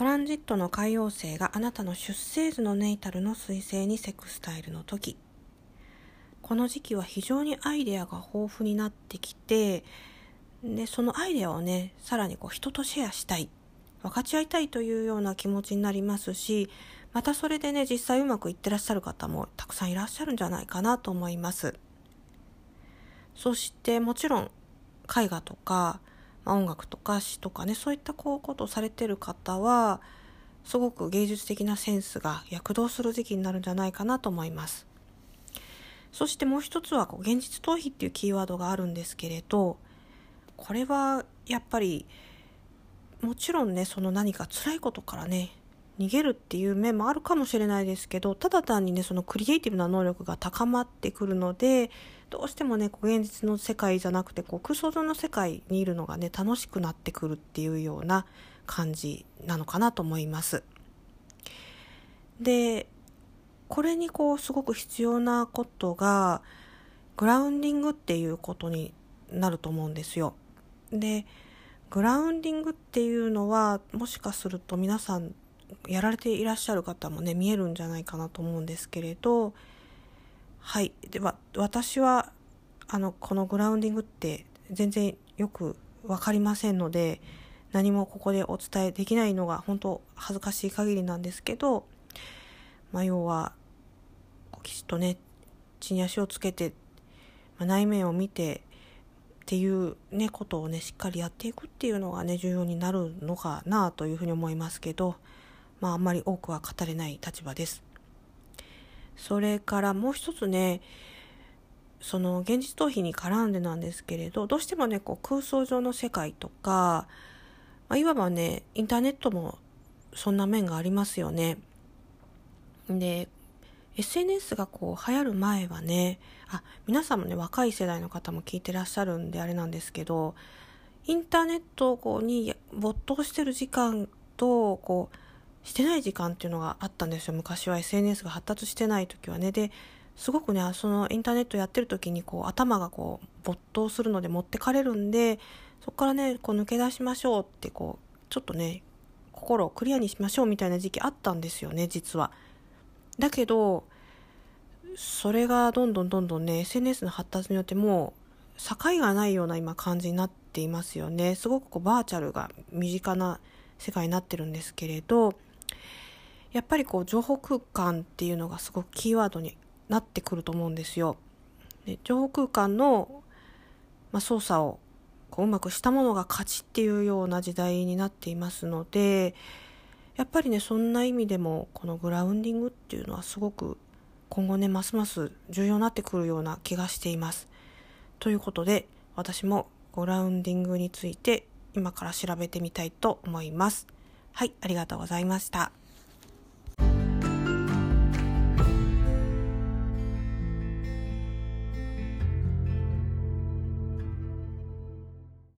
トランジットの海洋星があなたの出生図のネイタルの彗星にセクスタイルの時。この時期は非常にアイデアが豊富になってきてでそのアイデアをねさらにこう人とシェアしたい。分かち合いたいというような気持ちになりますしまたそれでね実際うまくいってらっしゃる方もたくさんいらっしゃるんじゃないかなと思います。そしてもちろん絵画とかまあ、音楽とか詩とかねそういったこうことをされてる方はすごく芸術的なセンスが躍動する時期になるんじゃないかなと思います。そしてもう一つはこう現実逃避っていうキーワードがあるんですけれどこれはやっぱりもちろんねその何か辛いことからね逃げるっていう面もあるかもしれないですけどただ単にねそのクリエイティブな能力が高まってくるのでどうしてもねこう現実の世界じゃなくてこう空想上の世界にいるのがね楽しくなってくるっていうような感じなのかなと思います。でこれにこうすごく必要なことがグラウンディングっていうことになると思うんですよ。でグラウンディングっていうのはもしかすると皆さんやられていらっしゃる方もね見えるんじゃないかなと思うんですけれど。はい。では私はあのこのグラウンディングって全然よく分かりませんので何もここでお伝えできないのが本当恥ずかしい限りなんですけど、まあ、要はきちっとね地に足をつけて、まあ、内面を見てっていうねことをねしっかりやっていくっていうのがね重要になるのかなというふうに思いますけど。まああんまり多くは語れない立場です。それからもう一つねその現実逃避に絡んでなんですけれどどうしてもねこう空想上の世界とか、まあ、いわばねインターネットもそんな面がありますよね。で SNS がこう流行る前はねあ皆さんもね若い世代の方も聞いてらっしゃるんであれなんですけどインターネットに没頭してる時間とこうしてない時間っていうのがあったんですよ。昔は SNS が発達してない時はね。ですごくねそのインターネットやってる時にこう頭がこう没頭するので持ってかれるんでそこからねこう抜け出しましょうってこうちょっとね心をクリアにしましょうみたいな時期あったんですよね実は。だけどそれがどんどんどんどんね SNS の発達によってもう境がないような今感じになっていますよね。すごくこうバーチャルが身近な世界になってるんですけれどやっぱりこう情報空間っていうのがすごくキーワードになってくると思うんですよ。で情報空間の、まあ、操作をこううまくしたものが勝ちっていうような時代になっていますのでやっぱりねそんな意味でもこのグラウンディングっていうのはすごく今後ねますます重要になってくるような気がしています。ということで私もグラウンディングについて今から調べてみたいと思います。はい、ありがとうございました。